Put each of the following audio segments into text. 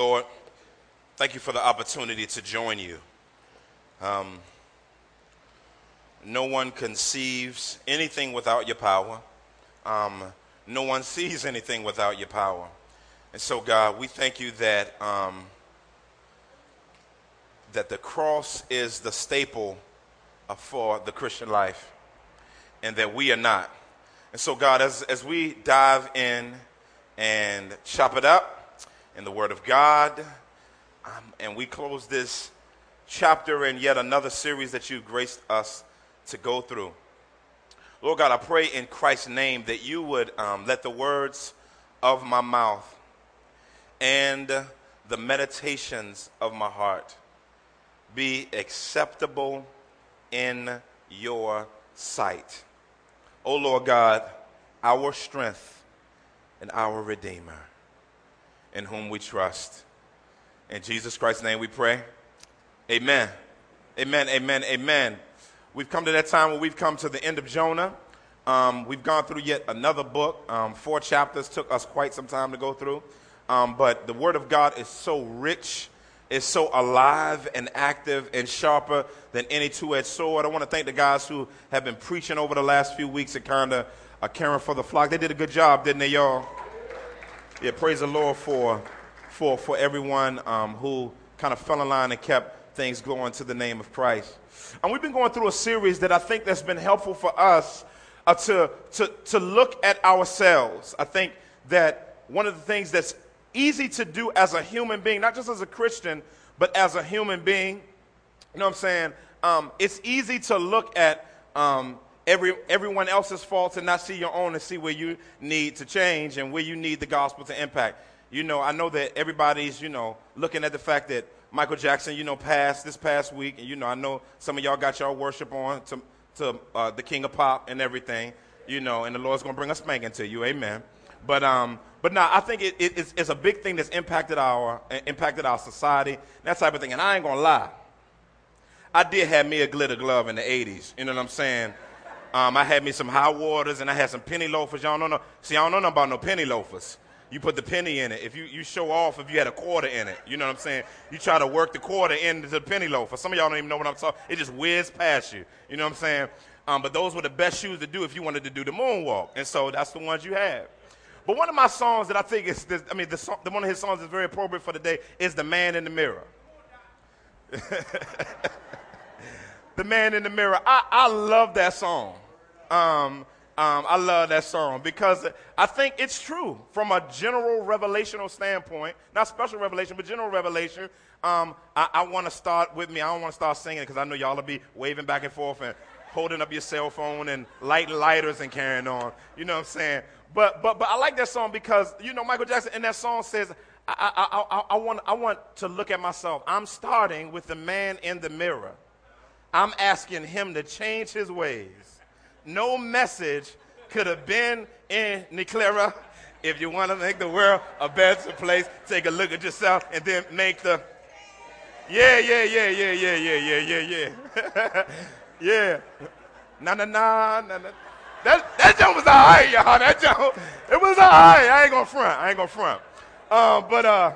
Lord, thank you for the opportunity to join you. Um, no one conceives anything without your power. Um, no one sees anything without your power. And so, God, we thank you that, um, that the cross is the staple for the Christian life and that we are not. And so, God, as, as we dive in and chop it up in the Word of God, um, and we close this chapter in yet another series that you've graced us to go through. Lord God, I pray in Christ's name that you would um, let the words of my mouth and the meditations of my heart be acceptable in your sight. O Lord God, our strength and our Redeemer, in whom we trust. In Jesus Christ's name we pray. Amen. Amen, amen, amen. We've come to that time where we've come to the end of Jonah. Um, we've gone through yet another book. Um, four chapters took us quite some time to go through. Um, but the Word of God is so rich, is so alive and active and sharper than any two edged sword. I want to thank the guys who have been preaching over the last few weeks and kind of uh, caring for the flock. They did a good job, didn't they, y'all? Yeah, praise the Lord for, for, for everyone um, who kind of fell in line and kept things going to the name of Christ. And we've been going through a series that I think that's been helpful for us uh, to, to, to look at ourselves. I think that one of the things that's easy to do as a human being, not just as a Christian, but as a human being. You know what I'm saying? Um, it's easy to look at um, every, everyone else's faults and not see your own and see where you need to change and where you need the gospel to impact. You know, I know that everybody's, you know, looking at the fact that Michael Jackson, you know, passed this past week, and you know, I know some of y'all got y'all worship on to, to uh, the King of Pop and everything, you know, and the Lord's gonna bring a spanking to you, amen. But um, but now I think it, it, it's, it's, a big thing that's impacted our impacted our society, that type of thing. And I ain't gonna lie, I did have me a glitter glove in the '80s. You know what I'm saying? Um, I had me some high waters and I had some penny loafers. Y'all don't know. See, I don't know nothing about no penny loafers. You put the penny in it. If you, you show off if you had a quarter in it, you know what I'm saying? You try to work the quarter into the penny loafer. Some of y'all don't even know what I'm talking. It just whizzed past you. You know what I'm saying? Um, but those were the best shoes to do if you wanted to do the moonwalk, and so that's the ones you have. But one of my songs that I think is, this, I mean, the, song, the one of his songs is very appropriate for the day is "The Man in the Mirror." the Man in the Mirror. I, I love that song. Um, um, I love that song because I think it's true from a general revelational standpoint, not special revelation, but general revelation. Um, I, I want to start with me. I don't want to start singing because I know y'all will be waving back and forth and holding up your cell phone and lighting lighters and carrying on. You know what I'm saying? But, but, but I like that song because, you know, Michael Jackson in that song says, I, I, I, I, want, I want to look at myself. I'm starting with the man in the mirror. I'm asking him to change his ways no message could have been any clearer. If you want to make the world a better place, take a look at yourself and then make the yeah, yeah, yeah, yeah, yeah, yeah, yeah, yeah, yeah. yeah. Na na na na na. That that jump was alright, y'all. That jump, it was alright. I ain't gonna front. I ain't gonna front. Um, but uh,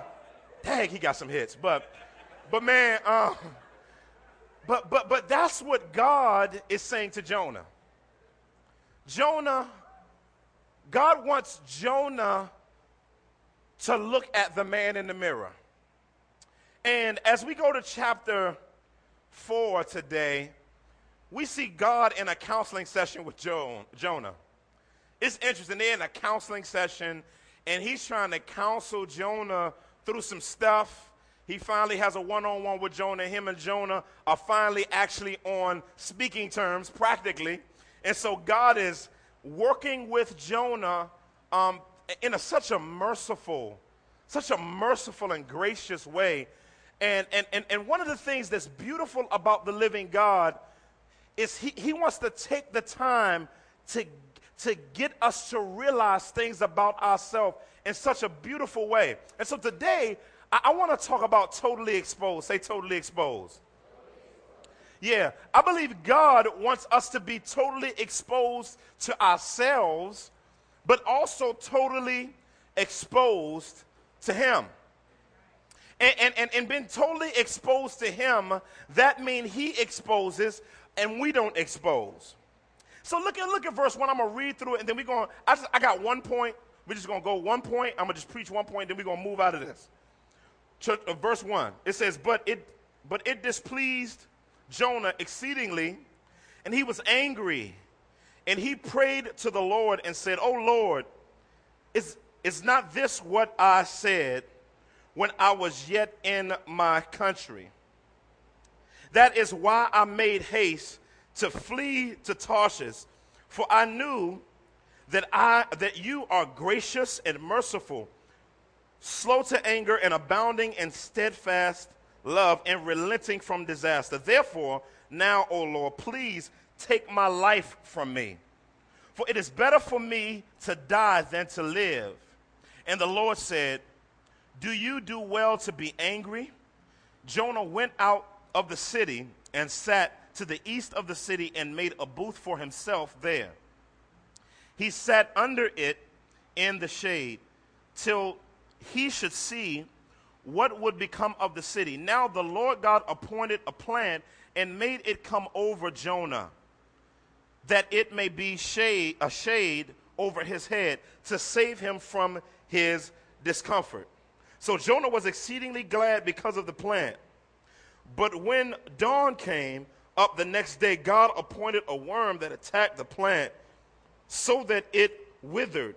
dang, he got some hits. But but man, um, but but but that's what God is saying to Jonah. Jonah, God wants Jonah to look at the man in the mirror. And as we go to chapter 4 today, we see God in a counseling session with Jonah. It's interesting. They're in a counseling session, and he's trying to counsel Jonah through some stuff. He finally has a one on one with Jonah. Him and Jonah are finally actually on speaking terms, practically. And so God is working with Jonah um, in a, such a merciful, such a merciful and gracious way. And, and, and, and one of the things that's beautiful about the living God is he, he wants to take the time to, to get us to realize things about ourselves in such a beautiful way. And so today, I, I want to talk about totally exposed. Say totally exposed. Yeah, I believe God wants us to be totally exposed to ourselves, but also totally exposed to Him. and, and, and, and been totally exposed to him, that means he exposes and we don't expose. So look at look at verse one. I'm gonna read through it, and then we're going. I I got one point. We're just gonna go one point. I'm gonna just preach one point, then we're gonna move out of this. Church, uh, verse one. It says, "But it but it displeased Jonah exceedingly, and he was angry, and he prayed to the Lord and said, "Oh Lord, is is not this what I said when I was yet in my country?" That is why I made haste to flee to Tarshish, for I knew that I that you are gracious and merciful, slow to anger and abounding in steadfast love and relenting from disaster. Therefore, now, O Lord, please take my life from me. For it is better for me to die than to live. And the Lord said, Do you do well to be angry? Jonah went out of the city and sat to the east of the city and made a booth for himself there. He sat under it in the shade till he should see what would become of the city. Now the Lord God appointed a plant and made it come over Jonah, that it may be shade, a shade over his head to save him from his discomfort. So Jonah was exceedingly glad because of the plant. But when dawn came, up the next day, God appointed a worm that attacked the plant so that it withered.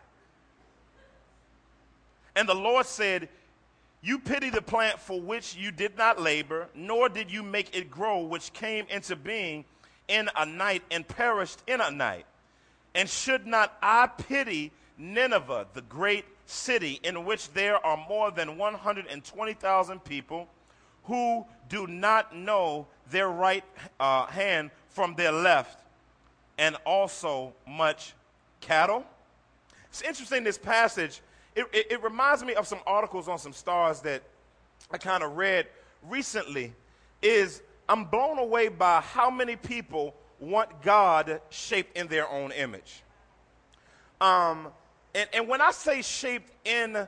And the Lord said, You pity the plant for which you did not labor, nor did you make it grow, which came into being in a night and perished in a night. And should not I pity Nineveh, the great city, in which there are more than 120,000 people who do not know their right uh, hand from their left, and also much cattle. It's interesting, this passage, it, it, it reminds me of some articles on some stars that I kind of read recently. Is I'm blown away by how many people want God shaped in their own image. Um, and, and when I say shaped in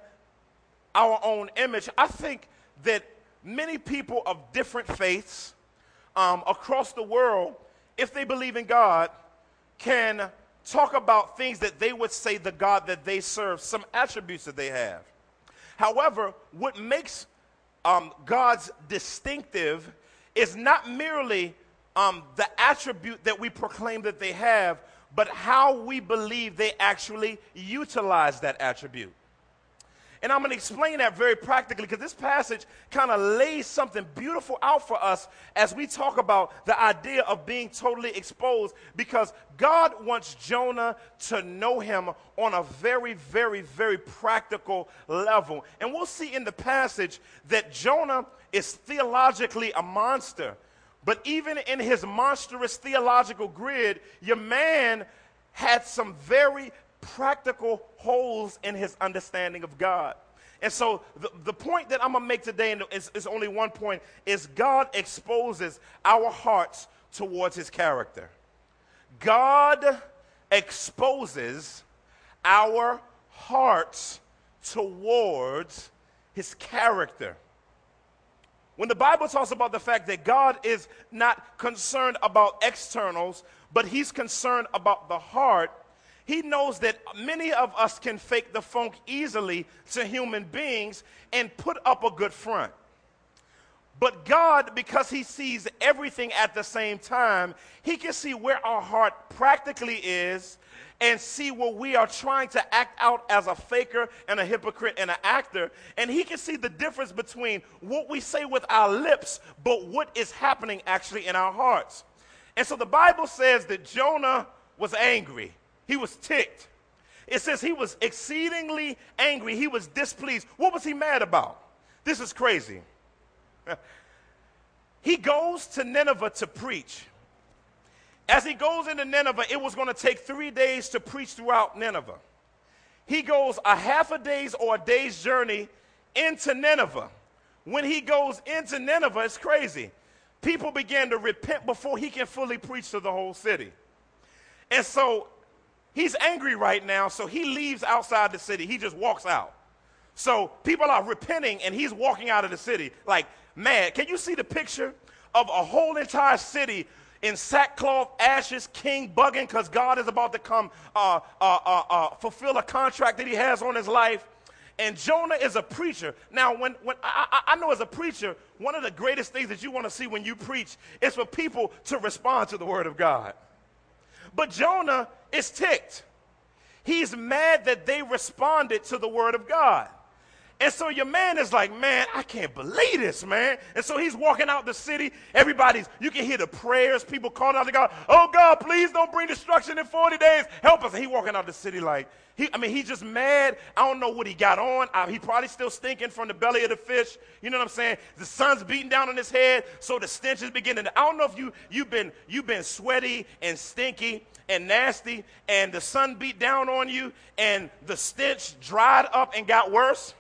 our own image, I think that many people of different faiths um, across the world if they believe in God, can talk about things that they would say the God that they serve, some attributes that they have. However, what makes um, God's distinctive is not merely um, the attribute that we proclaim that they have, but how we believe they actually utilize that attribute. And I'm going to explain that very practically because this passage kind of lays something beautiful out for us as we talk about the idea of being totally exposed because God wants Jonah to know him on a very, very, very practical level. And we'll see in the passage that Jonah is theologically a monster. But even in his monstrous theological grid, your man had some very practical holes in his understanding of God. And so the, the point that I'm going to make today is, is only one point is God exposes our hearts towards his character. God exposes our hearts towards his character. When the Bible talks about the fact that God is not concerned about externals, but he's concerned about the heart, he knows that many of us can fake the funk easily to human beings and put up a good front. But God, because He sees everything at the same time, He can see where our heart practically is and see where we are trying to act out as a faker and a hypocrite and an actor. And He can see the difference between what we say with our lips, but what is happening actually in our hearts. And so the Bible says that Jonah was angry. He was ticked. It says he was exceedingly angry. He was displeased. What was he mad about? This is crazy. he goes to Nineveh to preach. As he goes into Nineveh, it was going to take three days to preach throughout Nineveh. He goes a half a day's or a day's journey into Nineveh. When he goes into Nineveh, it's crazy. People begin to repent before he can fully preach to the whole city. And so he's angry right now, so he leaves outside the city. He just walks out. So people are repenting, and he's walking out of the city like mad. Can you see the picture of a whole entire city in sackcloth, ashes, king bugging because God is about to come uh, uh, uh, uh, fulfill a contract that he has on his life? And Jonah is a preacher. Now, when, when I, I know as a preacher, one of the greatest things that you want to see when you preach is for people to respond to the word of God. But Jonah is ticked. He's mad that they responded to the word of God. And so your man is like, man, I can't believe this, man. And so he's walking out the city. Everybody's, you can hear the prayers, people calling out to God, oh God, please don't bring destruction in 40 days. Help us. And he walking out the city like, he, I mean, he's just mad. I don't know what he got on. I, he probably still stinking from the belly of the fish. You know what I'm saying? The sun's beating down on his head, so the stench is beginning. I don't know if you you've been you've been sweaty and stinky and nasty, and the sun beat down on you, and the stench dried up and got worse.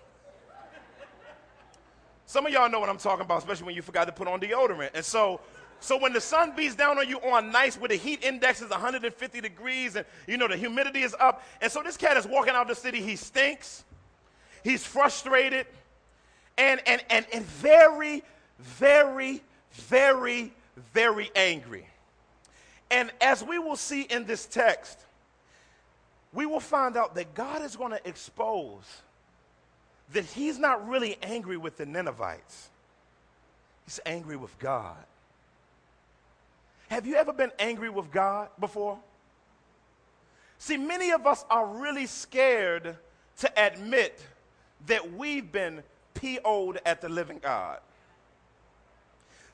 Some of y'all know what I'm talking about, especially when you forgot to put on deodorant. And so, so when the sun beats down on you on nights where the heat index is 150 degrees and you know the humidity is up, and so this cat is walking out the city, he stinks, he's frustrated, and and and, and very, very, very, very angry. And as we will see in this text, we will find out that God is going to expose that he's not really angry with the Ninevites, he's angry with God. Have you ever been angry with God before? See, many of us are really scared to admit that we've been PO'd at the living God.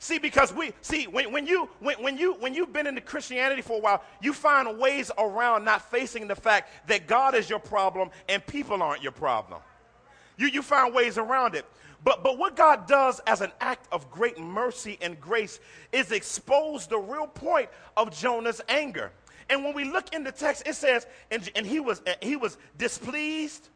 See, because we see when, when you when, when you when you've been into Christianity for a while, you find ways around not facing the fact that God is your problem and people aren't your problem. You, you find ways around it. But, but what God does as an act of great mercy and grace is expose the real point of Jonah's anger. And when we look in the text, it says, and, and he, was, he was displeased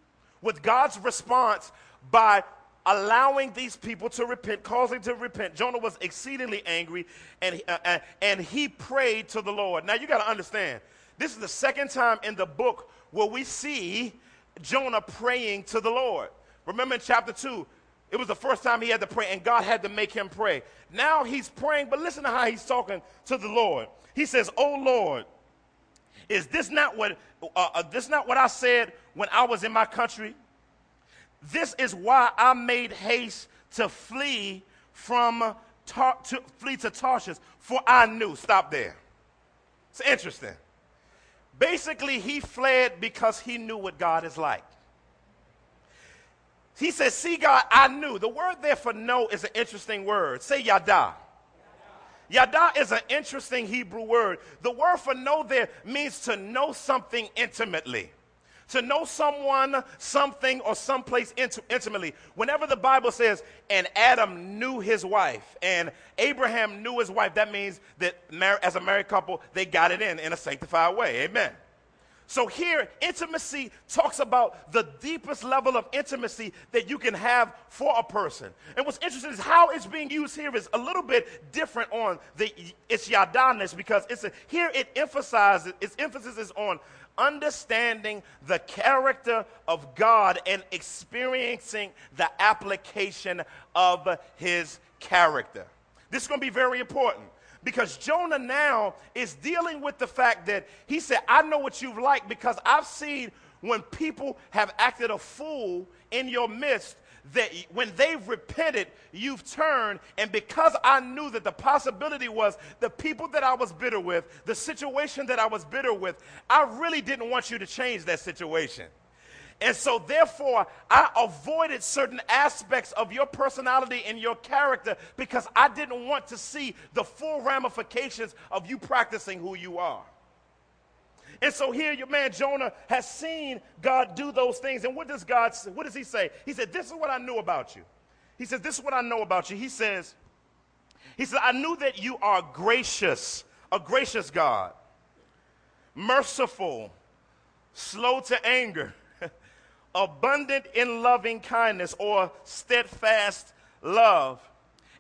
with God's response by allowing these people to repent, causing to repent. Jonah was exceedingly angry, and, uh, and he prayed to the Lord. Now, you got to understand, this is the second time in the book where we see Jonah praying to the Lord. Remember in chapter 2, it was the first time he had to pray, and God had to make him pray. Now he's praying, but listen to how he's talking to the Lord. He says, Oh Lord, is this not what uh, uh, this not what I said when I was in my country? This is why I made haste to flee from Tar- to flee to Tarshish, for I knew. Stop there. It's interesting. Basically, he fled because he knew what God is like. He says, See, God, I knew. The word there for know is an interesting word. Say yada. Yada is an interesting Hebrew word. The word for know there means to know something intimately. To know someone, something, or someplace int- intimately. Whenever the Bible says, and Adam knew his wife, and Abraham knew his wife, that means that as a married couple, they got it in in a sanctified way. Amen. So here, intimacy talks about the deepest level of intimacy that you can have for a person. And what's interesting is how it's being used here is a little bit different on the its yadaness because it's a, here it emphasizes its emphasis is on understanding the character of God and experiencing the application of his character. This is going to be very important because Jonah now is dealing with the fact that he said, I know what you've liked because I've seen when people have acted a fool in your midst that when they've repented, you've turned. And because I knew that the possibility was the people that I was bitter with, the situation that I was bitter with, I really didn't want you to change that situation. And so, therefore, I avoided certain aspects of your personality and your character because I didn't want to see the full ramifications of you practicing who you are. And so here your man Jonah has seen God do those things. And what does God say? What does he say? He said, This is what I knew about you. He says, This is what I know about you. He says, He said, I knew that you are gracious, a gracious God, merciful, slow to anger, abundant in loving kindness or steadfast love,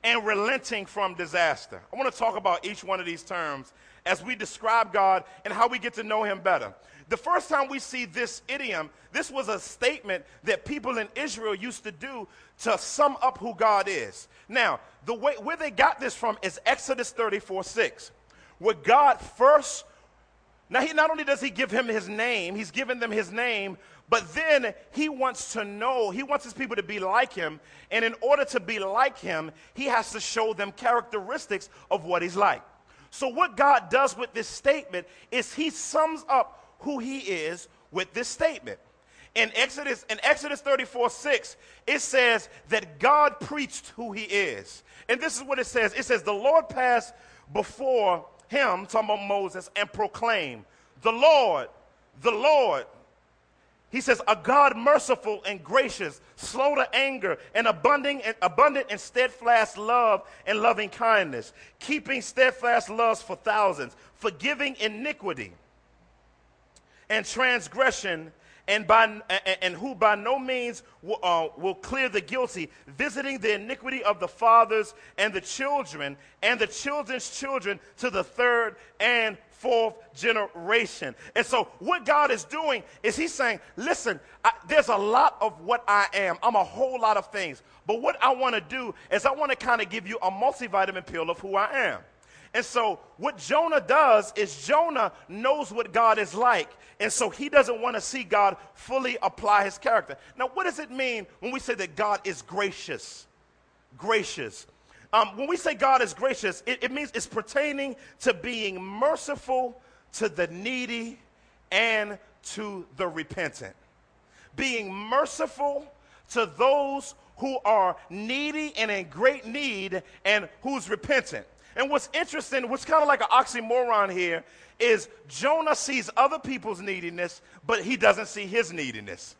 and relenting from disaster. I want to talk about each one of these terms as we describe God and how we get to know Him better. The first time we see this idiom, this was a statement that people in Israel used to do to sum up who God is. Now, the way where they got this from is Exodus 34 6, where God first now, he not only does he give him his name, he's given them his name, but then he wants to know, he wants his people to be like him. And in order to be like him, he has to show them characteristics of what he's like. So, what God does with this statement is he sums up who he is with this statement. In Exodus, in Exodus 34 6, it says that God preached who he is. And this is what it says it says, The Lord passed before him, talking about Moses, and proclaimed, The Lord, the Lord. He says, A God merciful and gracious, slow to anger, and abundant and abundant in steadfast love and loving kindness, keeping steadfast loves for thousands, forgiving iniquity and transgression and, by, and who by no means will, uh, will clear the guilty, visiting the iniquity of the fathers and the children and the children's children to the third and fourth generation. And so, what God is doing is He's saying, listen, I, there's a lot of what I am. I'm a whole lot of things. But what I want to do is, I want to kind of give you a multivitamin pill of who I am. And so, what Jonah does is Jonah knows what God is like. And so, he doesn't want to see God fully apply his character. Now, what does it mean when we say that God is gracious? Gracious. Um, when we say God is gracious, it, it means it's pertaining to being merciful to the needy and to the repentant. Being merciful to those who are needy and in great need and who's repentant. And what's interesting, what's kind of like an oxymoron here, is Jonah sees other people's neediness, but he doesn't see his neediness.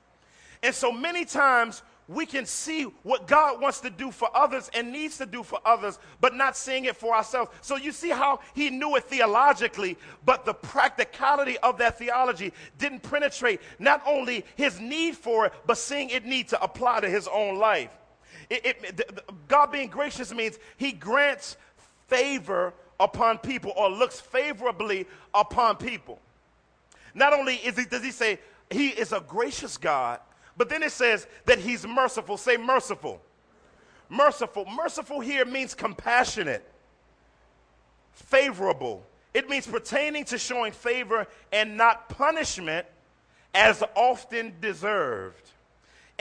And so many times we can see what God wants to do for others and needs to do for others, but not seeing it for ourselves. So you see how he knew it theologically, but the practicality of that theology didn't penetrate not only his need for it, but seeing it need to apply to his own life. It, it, the, the, God being gracious means he grants favor upon people or looks favorably upon people. Not only is he, does he say he is a gracious God, but then it says that he's merciful. Say merciful. Merciful. Merciful here means compassionate, favorable. It means pertaining to showing favor and not punishment as often deserved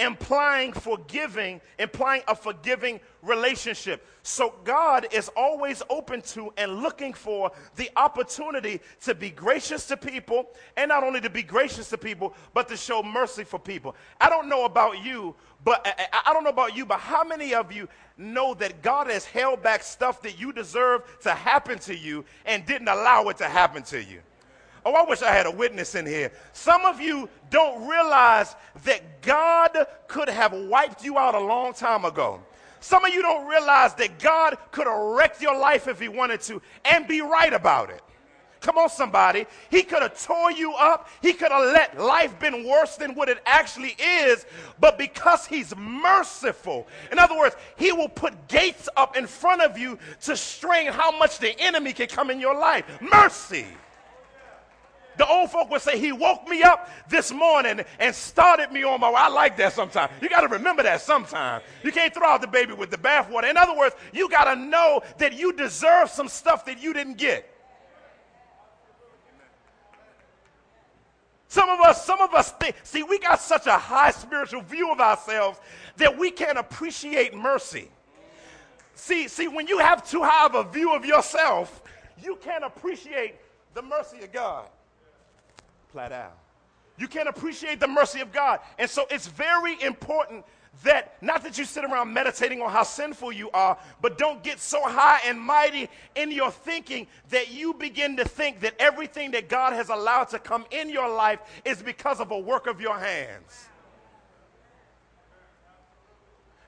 implying forgiving, implying a forgiving relationship. So God is always open to and looking for the opportunity to be gracious to people, and not only to be gracious to people, but to show mercy for people. I don't know about you, but I, don't know about you, but how many of you know that God has held back stuff that you deserve to happen to you and didn't allow it to happen to you? Oh, I wish I had a witness in here. Some of you don't realize that God could have wiped you out a long time ago. Some of you don't realize that God could have wrecked your life if He wanted to and be right about it. Come on, somebody. He could have tore you up. He could have let life been worse than what it actually is. But because he's merciful, in other words, he will put gates up in front of you to strain how much the enemy can come in your life. Mercy. The old folk would say, He woke me up this morning and started me on my way. I like that sometimes. You got to remember that sometimes. You can't throw out the baby with the bathwater. In other words, you got to know that you deserve some stuff that you didn't get. Some of us, some of us think, see, we got such a high spiritual view of ourselves that we can't appreciate mercy. See, see, when you have too high of a view of yourself, you can't appreciate the mercy of God You can't appreciate the mercy of God. And so it's very important that not that you sit around meditating on how sinful you are, but don't get so high and mighty in your thinking that you begin to think that everything that God has allowed to come in your life is because of a work of your hands.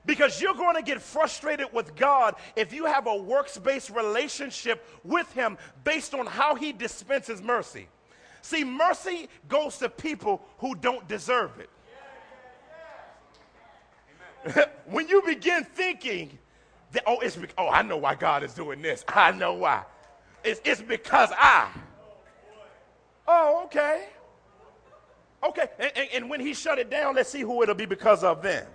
Because you're going to get frustrated with God if you have a works based relationship with Him based on how He dispenses mercy. See, mercy goes to people who don't deserve it. when you begin thinking that, oh, it's, oh, I know why God is doing this. I know why. It's, it's because I. Oh, okay. Okay. And, and, and when he shut it down, let's see who it'll be because of then.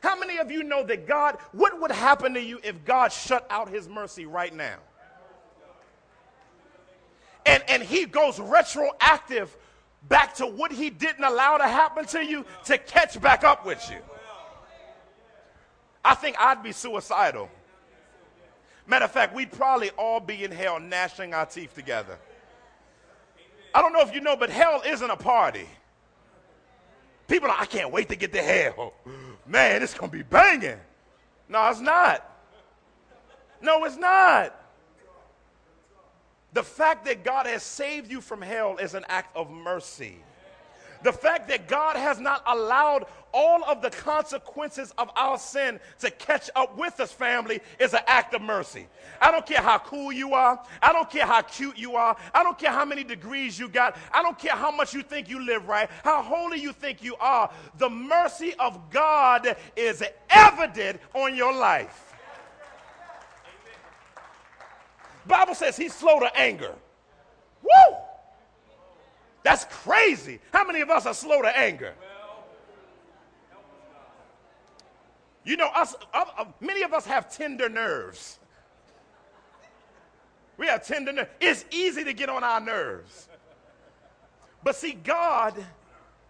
How many of you know that God, what would happen to you if God shut out his mercy right now? And, and he goes retroactive back to what he didn't allow to happen to you to catch back up with you. I think I'd be suicidal. Matter of fact, we'd probably all be in hell gnashing our teeth together. I don't know if you know, but hell isn't a party. People are, I can't wait to get to hell. Man, it's going to be banging. No, it's not. No, it's not. The fact that God has saved you from hell is an act of mercy. The fact that God has not allowed all of the consequences of our sin to catch up with us, family, is an act of mercy. I don't care how cool you are. I don't care how cute you are. I don't care how many degrees you got. I don't care how much you think you live right, how holy you think you are. The mercy of God is evident on your life. Bible says he's slow to anger. Woo! That's crazy. How many of us are slow to anger? You know, us, uh, uh, many of us have tender nerves. We have tender nerves. It's easy to get on our nerves. But see, God,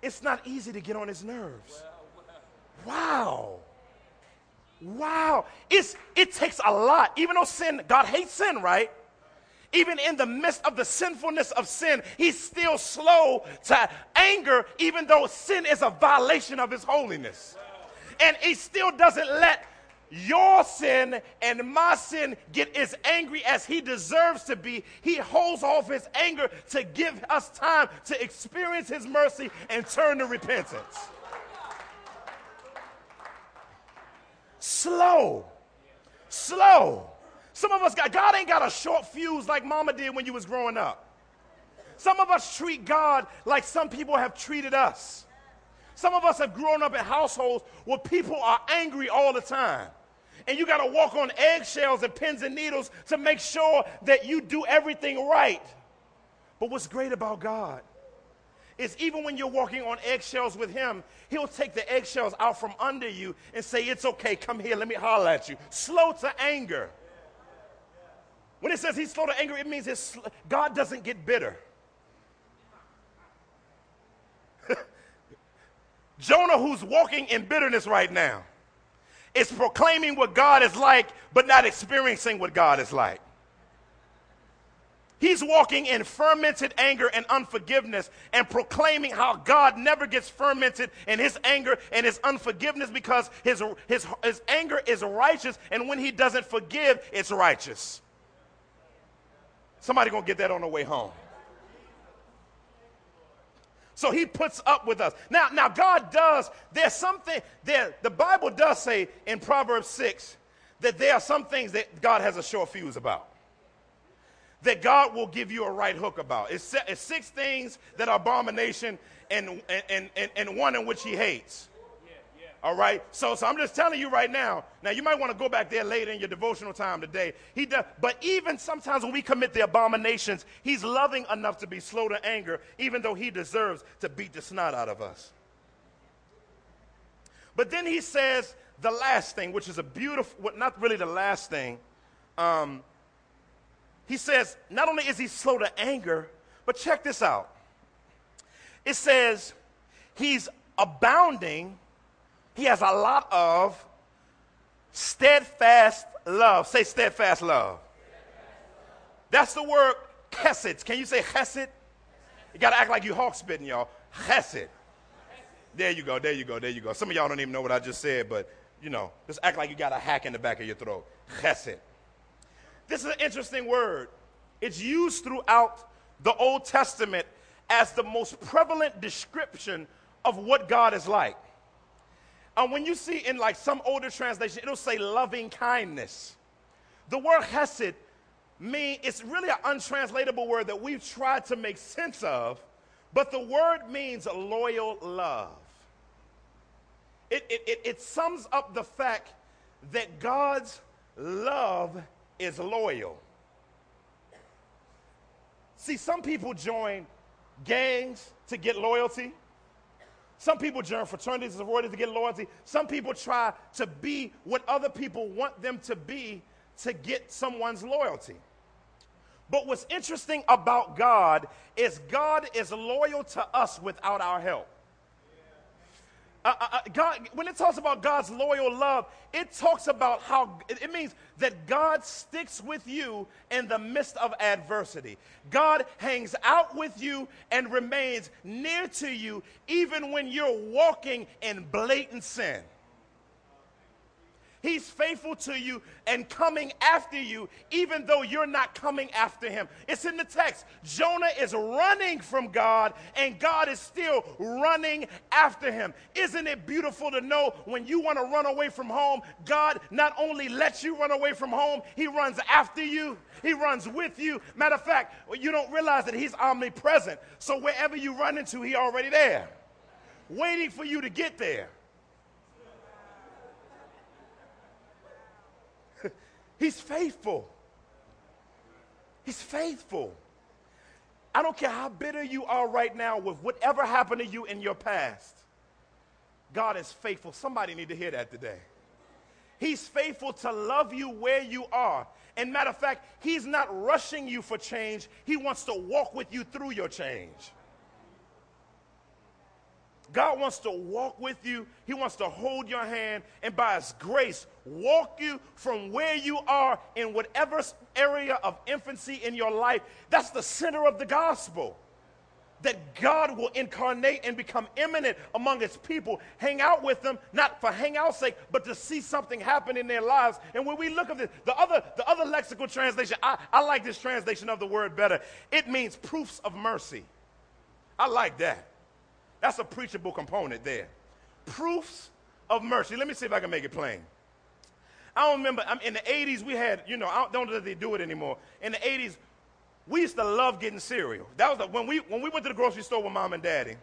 it's not easy to get on his nerves. Wow. Wow. It's, it takes a lot. Even though sin, God hates sin, right? even in the midst of the sinfulness of sin, he's still slow to anger, even though sin is a violation of his holiness. And he still doesn't let your sin and my sin get as angry as he deserves to be. He holds off his anger to give us time to experience his mercy and turn to repentance. Slow. Slow. Some of us got, God ain't got a short fuse like mama did when you was growing up. Some of us treat God like some people have treated us. Some of us have grown up in households where people are angry all the time. And you got to walk on eggshells and pins and needles to make sure that you do everything right. But what's great about God is even when you're walking on eggshells with Him, He'll take the eggshells out from under you and say, It's okay, come here, let me holler at you. Slow to anger. When it says he's slow to anger, it means his, God doesn't get bitter. Jonah, who's walking in bitterness right now, is proclaiming what God is like, but not experiencing what God is like. He's walking in fermented anger and unforgiveness and proclaiming how God never gets fermented in his anger and his unforgiveness because his, his, his anger is righteous, and when he doesn't forgive, it's righteous. Somebody gonna get that on the way home. So he puts up with us. Now, now God does, there's something there, the Bible does say in Proverbs 6 that there are some things that God has a short fuse about. That God will give you a right hook about. It's, six things that are abomination and, and, and, and one in which he hates. All right. So, so I'm just telling you right now. Now you might want to go back there later in your devotional time today. He does, but even sometimes when we commit the abominations, he's loving enough to be slow to anger, even though he deserves to beat the snot out of us. But then he says the last thing, which is a beautiful, not really the last thing. Um, he says not only is he slow to anger, but check this out. It says he's abounding he has a lot of steadfast love. Say steadfast love. That's the word chesed. Can you say chesed? You got to act like you hawk spitting, y'all. Chesed. There you go, there you go, there you go. Some of y'all don't even know what I just said, but you know, just act like you got a hack in the back of your throat. Chesed. This is an interesting word. It's used throughout the Old Testament as the most prevalent description of what God is like. And when you see in like some older translation, it'll say loving kindness. The word hesed mean it's really an untranslatable word that we've tried to make sense of, but the word means loyal love. It, it, it, it sums up the fact that God's love is loyal. See, some people join gangs to get loyalty. Some people join fraternities and sororities to get loyalty. Some people try to be what other people want them to be to get someone's loyalty. But what's interesting about God is God is loyal to us without our help. Uh, uh, uh, God, when it talks about God's loyal love, it talks about how it means that God sticks with you in the midst of adversity. God hangs out with you and remains near to you even when you're walking in blatant sin. He's faithful to you and coming after you, even though you're not coming after him. It's in the text. Jonah is running from God, and God is still running after him. Isn't it beautiful to know when you want to run away from home, God not only lets you run away from home, He runs after you, He runs with you. Matter of fact, you don't realize that He's omnipresent. So wherever you run into, He already there, waiting for you to get there. He's faithful. He's faithful. I don't care how bitter you are right now with whatever happened to you in your past. God is faithful. Somebody need to hear that today. He's faithful to love you where you are. And matter of fact, he's not rushing you for change. He wants to walk with you through your change. God wants to walk with you. He wants to hold your hand and by His grace walk you from where you are in whatever area of infancy in your life. That's the center of the gospel. That God will incarnate and become immanent among His people, hang out with them, not for hang out's sake, but to see something happen in their lives. And when we look at this, the other, the other lexical translation, I, I like this translation of the word better. It means proofs of mercy. I like that. That's a preachable component there. Proofs of mercy. Let me see if I can make it plain. I don't remember, I mean, in the 80s, we had, you know, I don't know that they do it anymore. In the 80s, we used to love getting cereal. That was the, when we when we went to the grocery store with mom and daddy.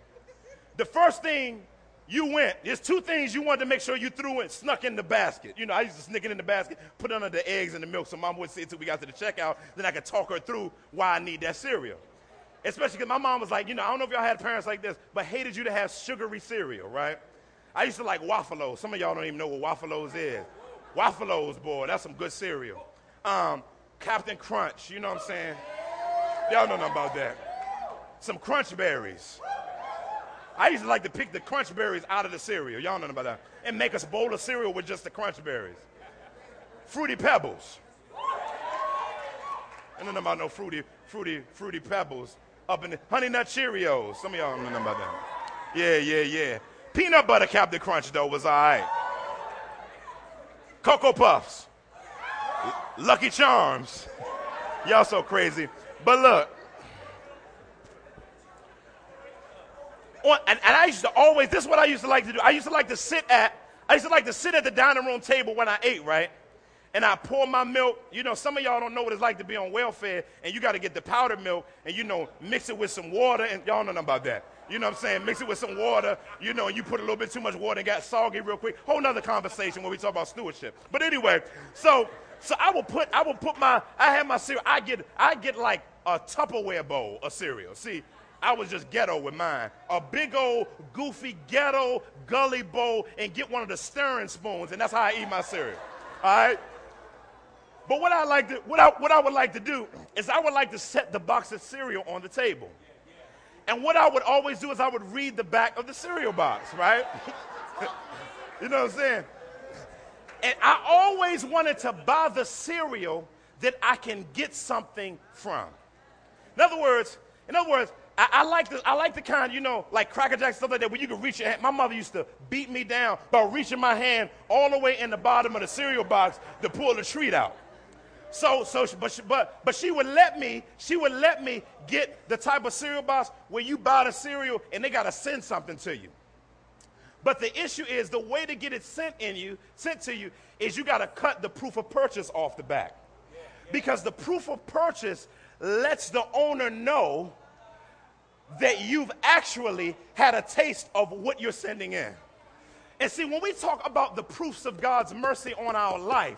The first thing you went, there's two things you wanted to make sure you threw and snuck in the basket. You know, I used to sneak it in the basket, put it under the eggs and the milk, so mom would see it until we got to the checkout. Then I could talk her through why I need that cereal. Especially because my mom was like, you know, I don't know if y'all had parents like this, but hated you to have sugary cereal, right? I used to like Waffelos. Some of y'all don't even know what Waffelos is. Waffelos, boy, that's some good cereal. Um, Captain Crunch, you know what I'm saying? Y'all know nothing about that. Some Crunch Berries. I used to like to pick the Crunch Berries out of the cereal. Y'all know nothing about that. And make us bowl of cereal with just the Crunch Berries. Fruity Pebbles. I don't know about no fruity, fruity, fruity pebbles up in the Honey Nut Cheerios. Some of y'all don't know about that. Yeah, yeah, yeah. Peanut Butter Captain Crunch, though, was all right. Cocoa Puffs. Lucky Charms. Y'all so crazy. But look. and, and I used to always, this is what I used to like to do. I used to like to sit at, I used to like to sit at the dining room table when I ate, right? And I pour my milk. You know, some of y'all don't know what it's like to be on welfare, and you got to get the powdered milk and, you know, mix it with some water. And y'all know about that. You know what I'm saying? Mix it with some water, you know, and you put a little bit too much water and got soggy real quick. Whole nother conversation when we talk about stewardship. But anyway, so so I will put I will put my I have my cereal. I get I get like a Tupperware bowl of cereal. See, I was just ghetto with mine. A big old goofy ghetto gully bowl and get one of the stirring spoons, and that's how I eat my cereal. All right? But what I like to, what I, what I would like to do is I would like to set the box of cereal on the table. And what I would always do is I would read the back of the cereal box, right? you know what I'm saying? And I always wanted to buy the cereal that I can get something from. In other words, in other words, I, I, like the I like the kind, you know, like Cracker Jack stuff like that, where you can reach your hand. My mother used to beat me down by reaching my hand all the way in the bottom of the cereal box to pull the treat out. So, so, but, she, but, but she would let me, she would let me get the type of cereal box where you buy the cereal and they got to send something to you. But the issue is the way to get it sent in you, sent to you, is you got to cut the proof of purchase off the back. Because the proof of purchase lets the owner know that you've actually had a taste of what you're sending in. And see, when we talk about the proofs of God's mercy on our life,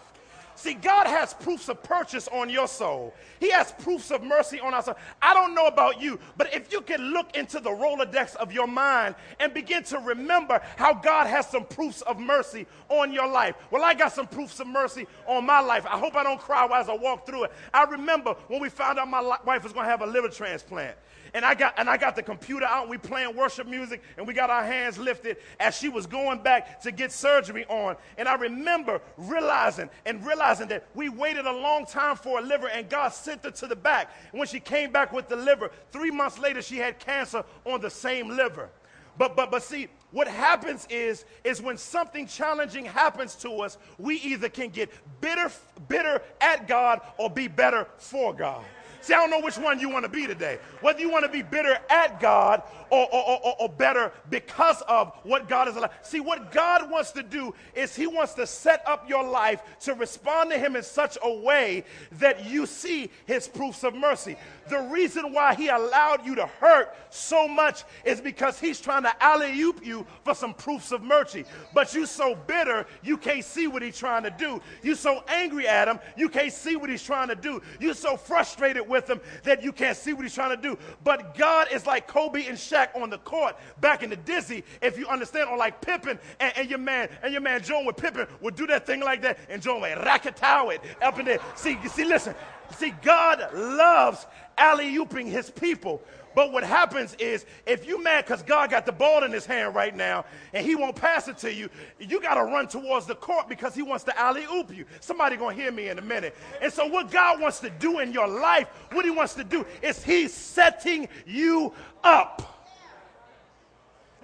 See, God has proofs of purchase on your soul. He has proofs of mercy on our soul. I don't know about you, but if you can look into the Rolodex of your mind and begin to remember how God has some proofs of mercy on your life. Well, I got some proofs of mercy on my life. I hope I don't cry as I walk through it. I remember when we found out my wife was going to have a liver transplant and I got and I got the computer out and we playing worship music and we got our hands lifted as she was going back to get surgery on. And I remember realizing and realizing that we waited a long time for a liver and God sent her to the back. And when she came back with the liver, three months later she had cancer on the same liver. But but but see, what happens is is when something challenging happens to us, we either can get bitter bitter at God or be better for God. See, I don't know which one you want to be today. Whether you want to be bitter at God or, or, or, or, better because of what God has allowed. See, what God wants to do is He wants to set up your life to respond to Him in such a way that you see His proofs of mercy. The reason why He allowed you to hurt so much is because He's trying to alley oop you for some proofs of mercy. But you so bitter, you can't see what He's trying to do. You so angry at Him, you can't see what He's trying to do. You so frustrated with him that you can't see what he's trying to do. But God is like Kobe and Shaq on the court back in the dizzy, if you understand, or like Pippen and, and your man and your man Joan with Pippen would do that thing like that, and Joan would racketow it up in there. See, see, listen. See, God loves alley ooping his people. But what happens is if you mad because God got the ball in his hand right now and he won't pass it to you, you got to run towards the court because he wants to alley oop you. Somebody going to hear me in a minute. And so what God wants to do in your life, what he wants to do is he's setting you up.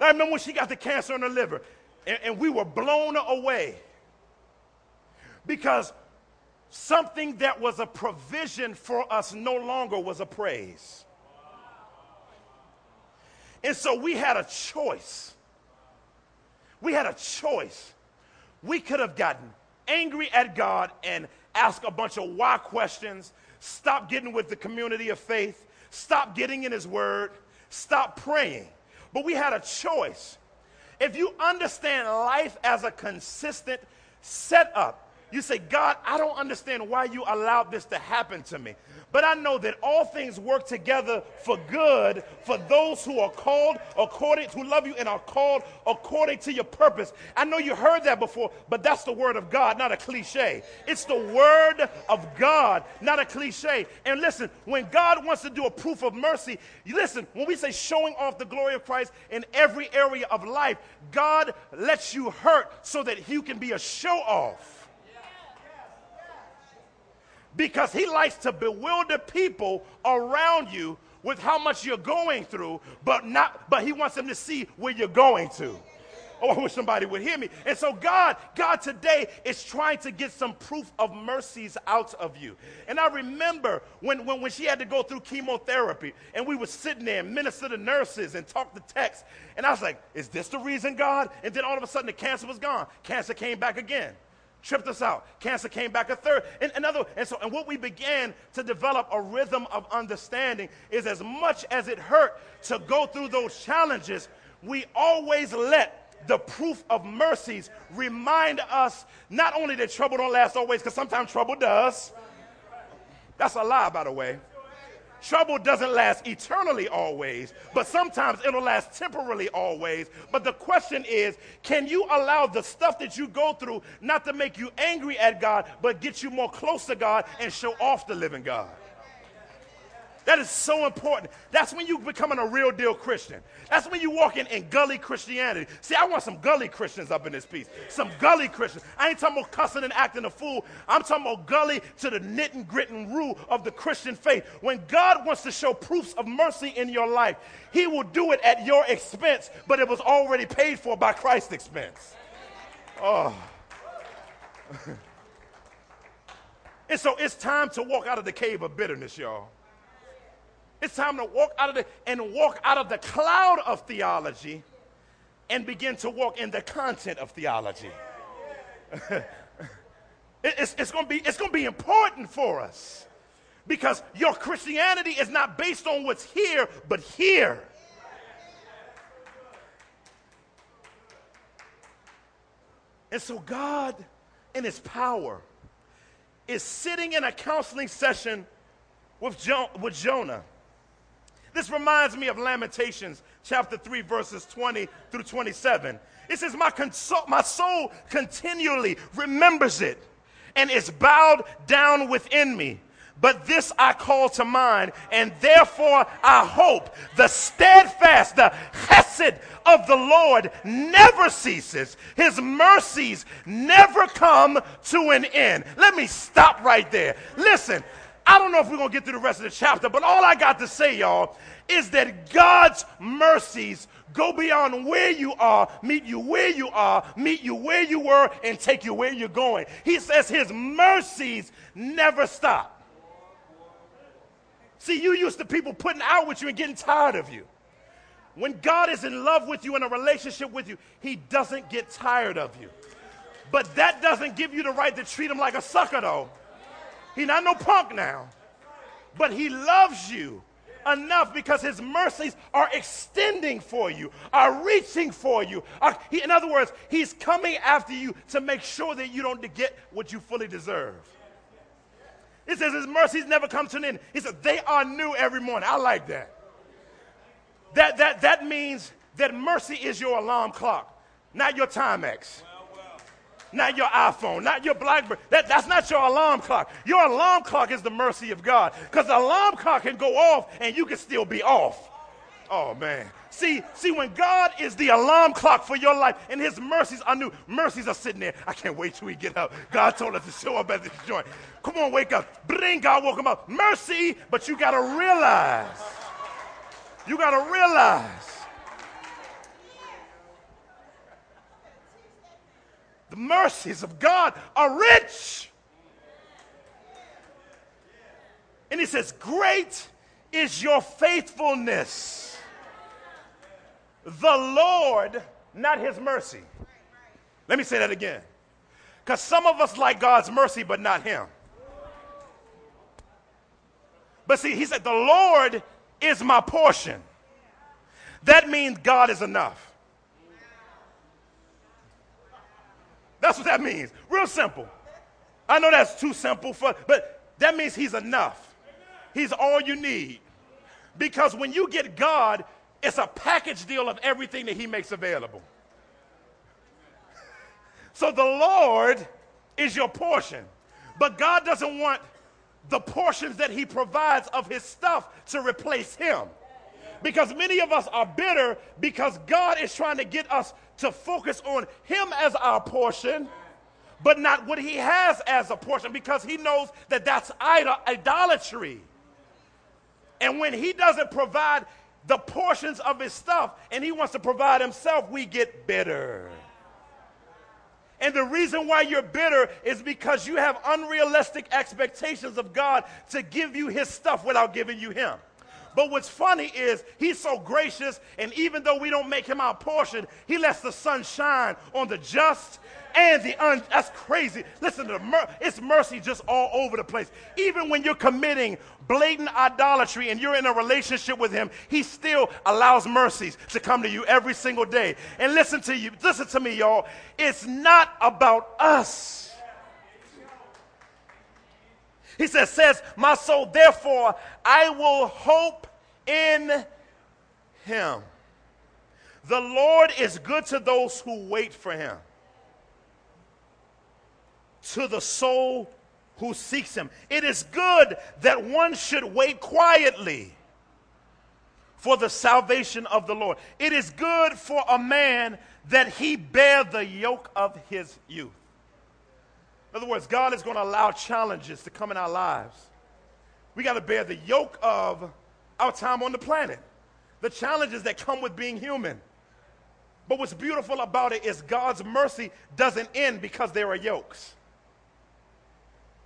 I remember when she got the cancer in her liver and, and we were blown away because something that was a provision for us no longer was a praise. And so we had a choice. We had a choice. We could have gotten angry at God and asked a bunch of why questions, stop getting with the community of faith, stop getting in His Word, stop praying. But we had a choice. If you understand life as a consistent setup, you say, God, I don't understand why you allowed this to happen to me. But I know that all things work together for good for those who are called according to love you and are called according to your purpose. I know you heard that before, but that's the word of God, not a cliche. It's the word of God, not a cliche. And listen, when God wants to do a proof of mercy, listen, when we say showing off the glory of Christ in every area of life, God lets you hurt so that you can be a show off because he likes to bewilder people around you with how much you're going through, but not but he wants them to see where you're going to. Oh, I wish somebody would hear me. And so God, God today is trying to get some proof of mercies out of you. And I remember when, when, when she had to go through chemotherapy and we were sitting there and minister to nurses and talk to techs. And I was like, is this the reason, God? And then all of a sudden the cancer was gone. Cancer came back again tripped us out. Cancer came back a third. And another, and so, and what we began to develop a rhythm of understanding is as much as it hurt to go through those challenges, we always let the proof of mercies remind us not only that trouble don't last always, because sometimes trouble does. That's a lie, by the way. Trouble doesn't last eternally always, but sometimes it'll last temporarily always. But the question is can you allow the stuff that you go through not to make you angry at God, but get you more close to God and show off the living God? That is so important. That's when you becoming a real deal Christian. That's when you walk in, in gully Christianity. See, I want some gully Christians up in this piece. Some gully Christians. I ain't talking about cussing and acting a fool. I'm talking about gully to the knit and grit and rule of the Christian faith. When God wants to show proofs of mercy in your life, He will do it at your expense, but it was already paid for by Christ's expense. Oh. and so it's time to walk out of the cave of bitterness, y'all. It's time to walk out of the and walk out of the cloud of theology and begin to walk in the content of theology. it's, it's going to be, it's going to be important for us because your Christianity is not based on what's here, but here. And so God, in His power, is sitting in a counseling session with, jo- with Jonah. This reminds me of Lamentations chapter 3, verses 20 through 27. It says, My, my soul continually remembers it and is bowed down within me. But this I call to mind, and therefore I hope the steadfast, the chesed of the Lord never ceases. His mercies never come to an end. Let me stop right there. Listen, I don't know if we're going to get through the rest of the chapter, but all I got to say, y'all, is that God's mercies go beyond where you are, meet you where you are, meet you where you were, and take you where you're going. He says his mercies never stop. See, you used to people putting out with you and getting tired of you. When God is in love with you, in a relationship with you, He doesn't get tired of you. But that doesn't give you the right to treat Him like a sucker, though. He's not no punk now. But He loves you enough because His mercies are extending for you, are reaching for you. Are, he, in other words, He's coming after you to make sure that you don't get what you fully deserve. It says his mercies never come to an end. He said they are new every morning. I like that. That, that, that means that mercy is your alarm clock, not your Timex. Not your iPhone, not your Blackberry. That, that's not your alarm clock. Your alarm clock is the mercy of God. Because the alarm clock can go off and you can still be off. Oh man. See, see, when God is the alarm clock for your life and his mercies are new, mercies are sitting there. I can't wait till we get up. God told us to show up at this joint. Come on, wake up. Bring God woke him up. Mercy, but you gotta realize. You gotta realize. The mercies of God are rich. And he says, Great is your faithfulness the Lord, not his mercy. Let me say that again. Because some of us like God's mercy, but not him. But see, he said, The Lord is my portion. That means God is enough. That's what that means. Real simple. I know that's too simple for, but that means he's enough. He's all you need. Because when you get God, it's a package deal of everything that He makes available. So the Lord is your portion. But God doesn't want the portions that He provides of His stuff to replace Him. Because many of us are bitter because God is trying to get us to focus on Him as our portion, but not what He has as a portion because He knows that that's idol- idolatry. And when He doesn't provide the portions of his stuff and he wants to provide himself, we get bitter. And the reason why you're bitter is because you have unrealistic expectations of God to give you his stuff without giving you him. But what's funny is he's so gracious, and even though we don't make him our portion, he lets the sun shine on the just and the un. That's crazy. Listen to the mer- it's mercy just all over the place. Even when you're committing blatant idolatry and you're in a relationship with him, he still allows mercies to come to you every single day. And listen to you, listen to me, y'all. It's not about us. He says, says, my soul, therefore, I will hope in him. The Lord is good to those who wait for him to the soul who seeks him. It is good that one should wait quietly for the salvation of the Lord. It is good for a man that he bear the yoke of his youth. In other words, God is going to allow challenges to come in our lives. We got to bear the yoke of our time on the planet, the challenges that come with being human. But what's beautiful about it is God's mercy doesn't end because there are yokes.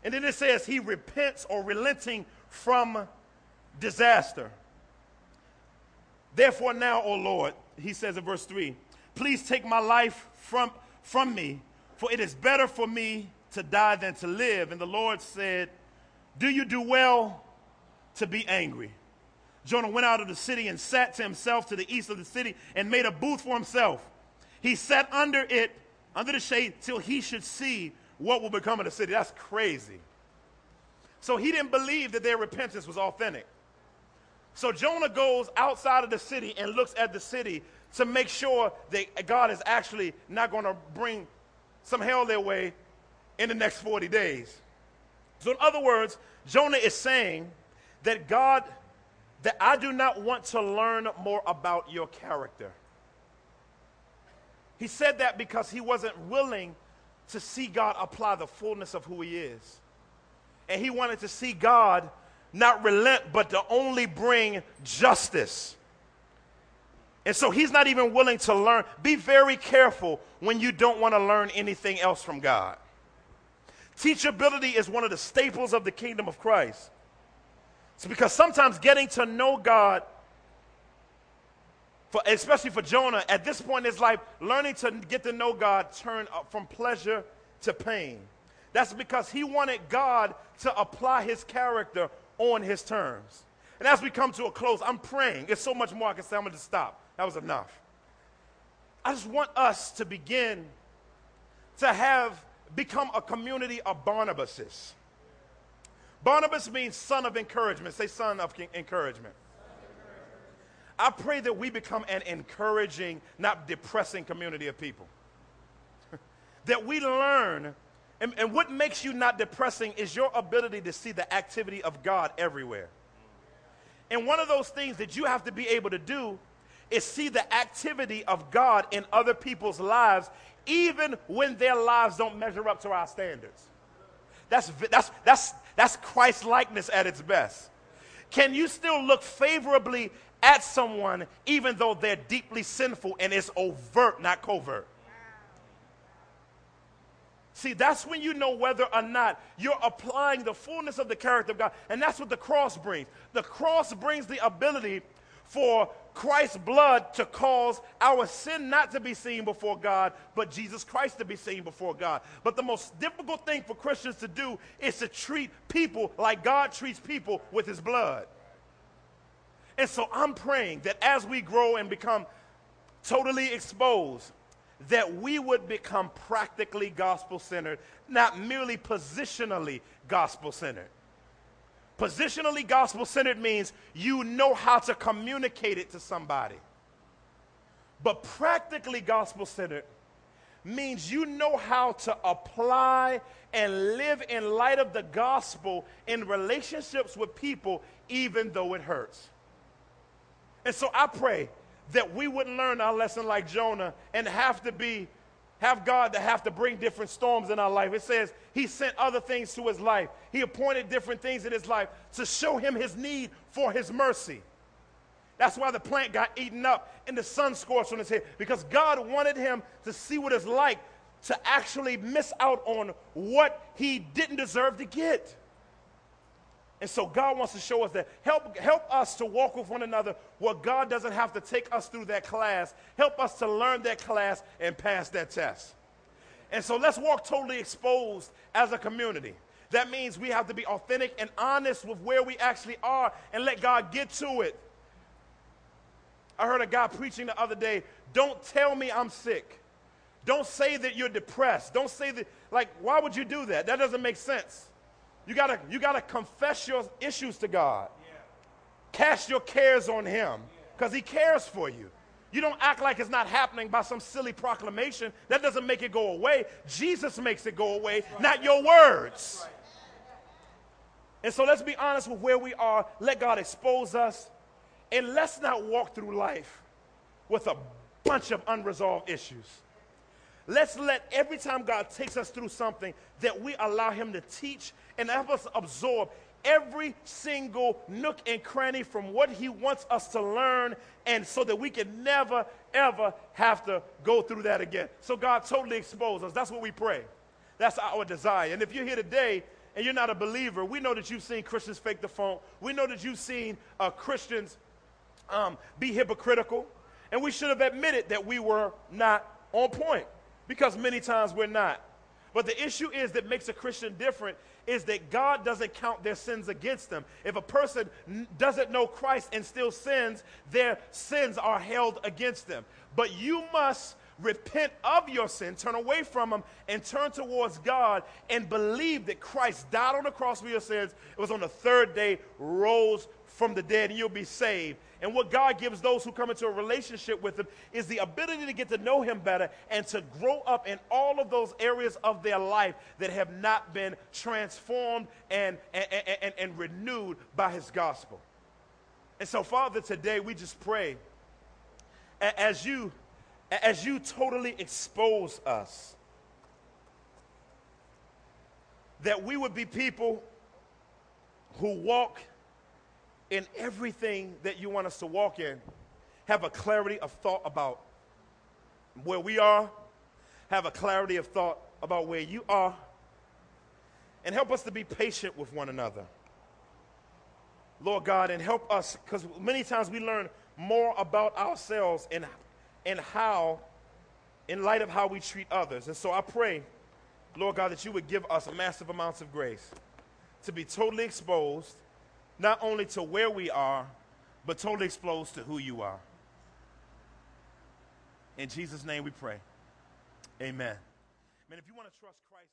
And then it says he repents or relenting from disaster. Therefore, now, O Lord, he says in verse 3 Please take my life from, from me, for it is better for me to die than to live. And the Lord said, Do you do well to be angry? Jonah went out of the city and sat to himself to the east of the city and made a booth for himself. He sat under it, under the shade, till he should see what will become of the city. That's crazy. So he didn't believe that their repentance was authentic. So Jonah goes outside of the city and looks at the city to make sure that God is actually not going to bring some hell their way in the next 40 days. So, in other words, Jonah is saying that God, that I do not want to learn more about your character. He said that because he wasn't willing to see God apply the fullness of who he is. And he wanted to see God not relent, but to only bring justice. And so he's not even willing to learn. Be very careful when you don't want to learn anything else from God. Teachability is one of the staples of the kingdom of Christ. It's because sometimes getting to know God, for, especially for Jonah, at this point in his life, learning to get to know God turned from pleasure to pain. That's because he wanted God to apply his character on his terms. And as we come to a close, I'm praying. There's so much more I can say. I'm going to stop. That was enough. I just want us to begin to have become a community of Barnabases. Barnabas means son of encouragement. Say son of encouragement. I pray that we become an encouraging, not depressing community of people. that we learn, and, and, what makes you not depressing is your ability to see the activity of God everywhere. And one of those things that you have to be able to do is see the activity of God in other people's lives, even when their lives don't measure up to our standards. That's, that's, that's, that's Christ likeness at its best. Can you still look favorably at someone even though they're deeply sinful and it's overt, not covert? See, that's when you know whether or not you're applying the fullness of the character of God. And that's what the cross brings. The cross brings the ability for Christ's blood to cause our sin not to be seen before God, but Jesus Christ to be seen before God. But the most difficult thing for Christians to do is to treat people like God treats people with his blood. And so I'm praying that as we grow and become totally exposed, that we would become practically gospel centered, not merely positionally gospel centered. Positionally gospel centered means you know how to communicate it to somebody. But practically gospel centered means you know how to apply and live in light of the gospel in relationships with people, even though it hurts. And so I pray that we wouldn't learn our lesson like Jonah and have to be have God to have to bring different storms in our life. It says he sent other things to his life. He appointed different things in his life to show him his need for his mercy. That's why the plant got eaten up and the sun scorched on his head because God wanted him to see what it's like to actually miss out on what he didn't deserve to get. And so God wants to show us that. Help, help us to walk with one another where God doesn't have to take us through that class. Help us to learn that class and pass that test. And so let's walk totally exposed as a community. That means we have to be authentic and honest with where we actually are and let God get to it. I heard a guy preaching the other day don't tell me I'm sick. Don't say that you're depressed. Don't say that, like, why would you do that? That doesn't make sense. You gotta, you gotta confess your issues to God. Yeah. Cast your cares on Him because He cares for you. You don't act like it's not happening by some silly proclamation. That doesn't make it go away. Jesus makes it go away, right. not your words. Right. And so let's be honest with where we are. Let God expose us. And let's not walk through life with a bunch of unresolved issues. Let's let every time God takes us through something that we allow Him to teach and help us absorb every single nook and cranny from what He wants us to learn, and so that we can never, ever have to go through that again. So God totally expose us. That's what we pray. That's our desire. And if you're here today and you're not a believer, we know that you've seen Christians fake the phone. We know that you've seen uh, Christians um, be hypocritical. And we should have admitted that we were not on point because many times we're not. But the issue is that makes a Christian different is that God doesn't count their sins against them. If a person doesn't know Christ and still sins, their sins are held against them. But you must repent of your sin, turn away from them, and turn towards God and believe that Christ died on the cross for your sins. It was on the third day, rose from the dead, and you'll be saved. And what God gives those who come into a relationship with Him is the ability to get to know Him better and to grow up in all of those areas of their life that have not been transformed and, and, and, and renewed by His gospel. And so, Father, today we just pray as you, as you totally expose us, that we would be people who walk in everything that you want us to walk in, have a clarity of thought about where we are, have a clarity of thought about where you are, and help us to be patient with one another. Lord God, and help us, because many times we learn more about ourselves and, and how, in light of how we treat others. And so I pray, Lord God, that you would give us massive amounts of grace to be totally exposed not only to where we are, but totally exposed to who you are. In Jesus' name we pray. Amen. Man, if you want to trust Christ.